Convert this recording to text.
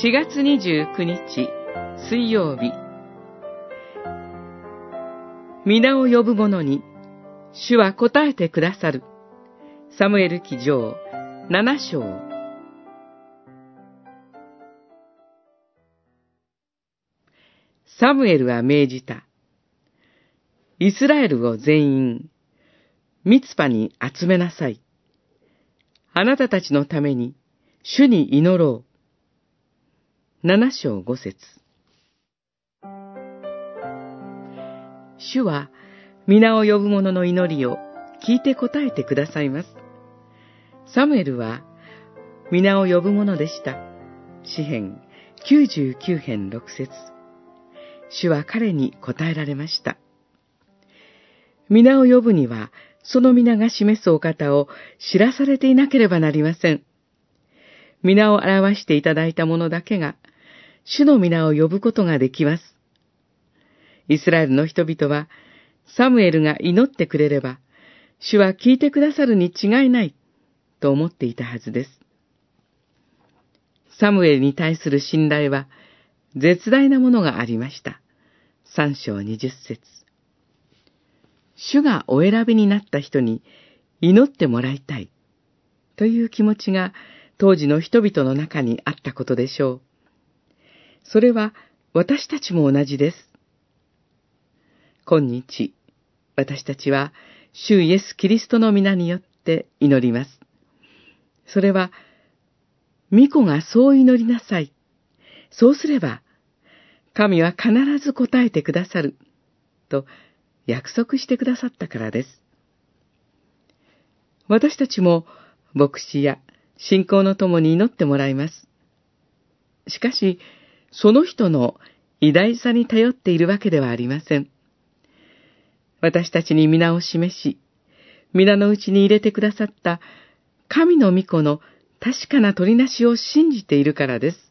4月29日水曜日皆を呼ぶ者に主は答えてくださるサムエル記上7章サムエルは命じた。イスラエルを全員、ミツパに集めなさい。あなたたちのために、主に祈ろう。七章五節主は、皆を呼ぶ者の祈りを聞いて答えてくださいます。サムエルは、皆を呼ぶ者でした。詩編99編6節主は彼に答えられました。皆を呼ぶには、その皆が示すお方を知らされていなければなりません。皆を表していただいた者だけが、主の皆を呼ぶことができます。イスラエルの人々は、サムエルが祈ってくれれば、主は聞いてくださるに違いない、と思っていたはずです。サムエルに対する信頼は、絶大なものがありました。三章二十節主がお選びになった人に祈ってもらいたいという気持ちが当時の人々の中にあったことでしょう。それは私たちも同じです。今日、私たちは主イエス・キリストの皆によって祈ります。それは、巫女がそう祈りなさい。そうすれば、神は必ず答えてくださる、と約束してくださったからです。私たちも牧師や信仰の友に祈ってもらいます。しかし、その人の偉大さに頼っているわけではありません。私たちに皆を示し、皆のうちに入れてくださった神の御子の確かな取りなしを信じているからです。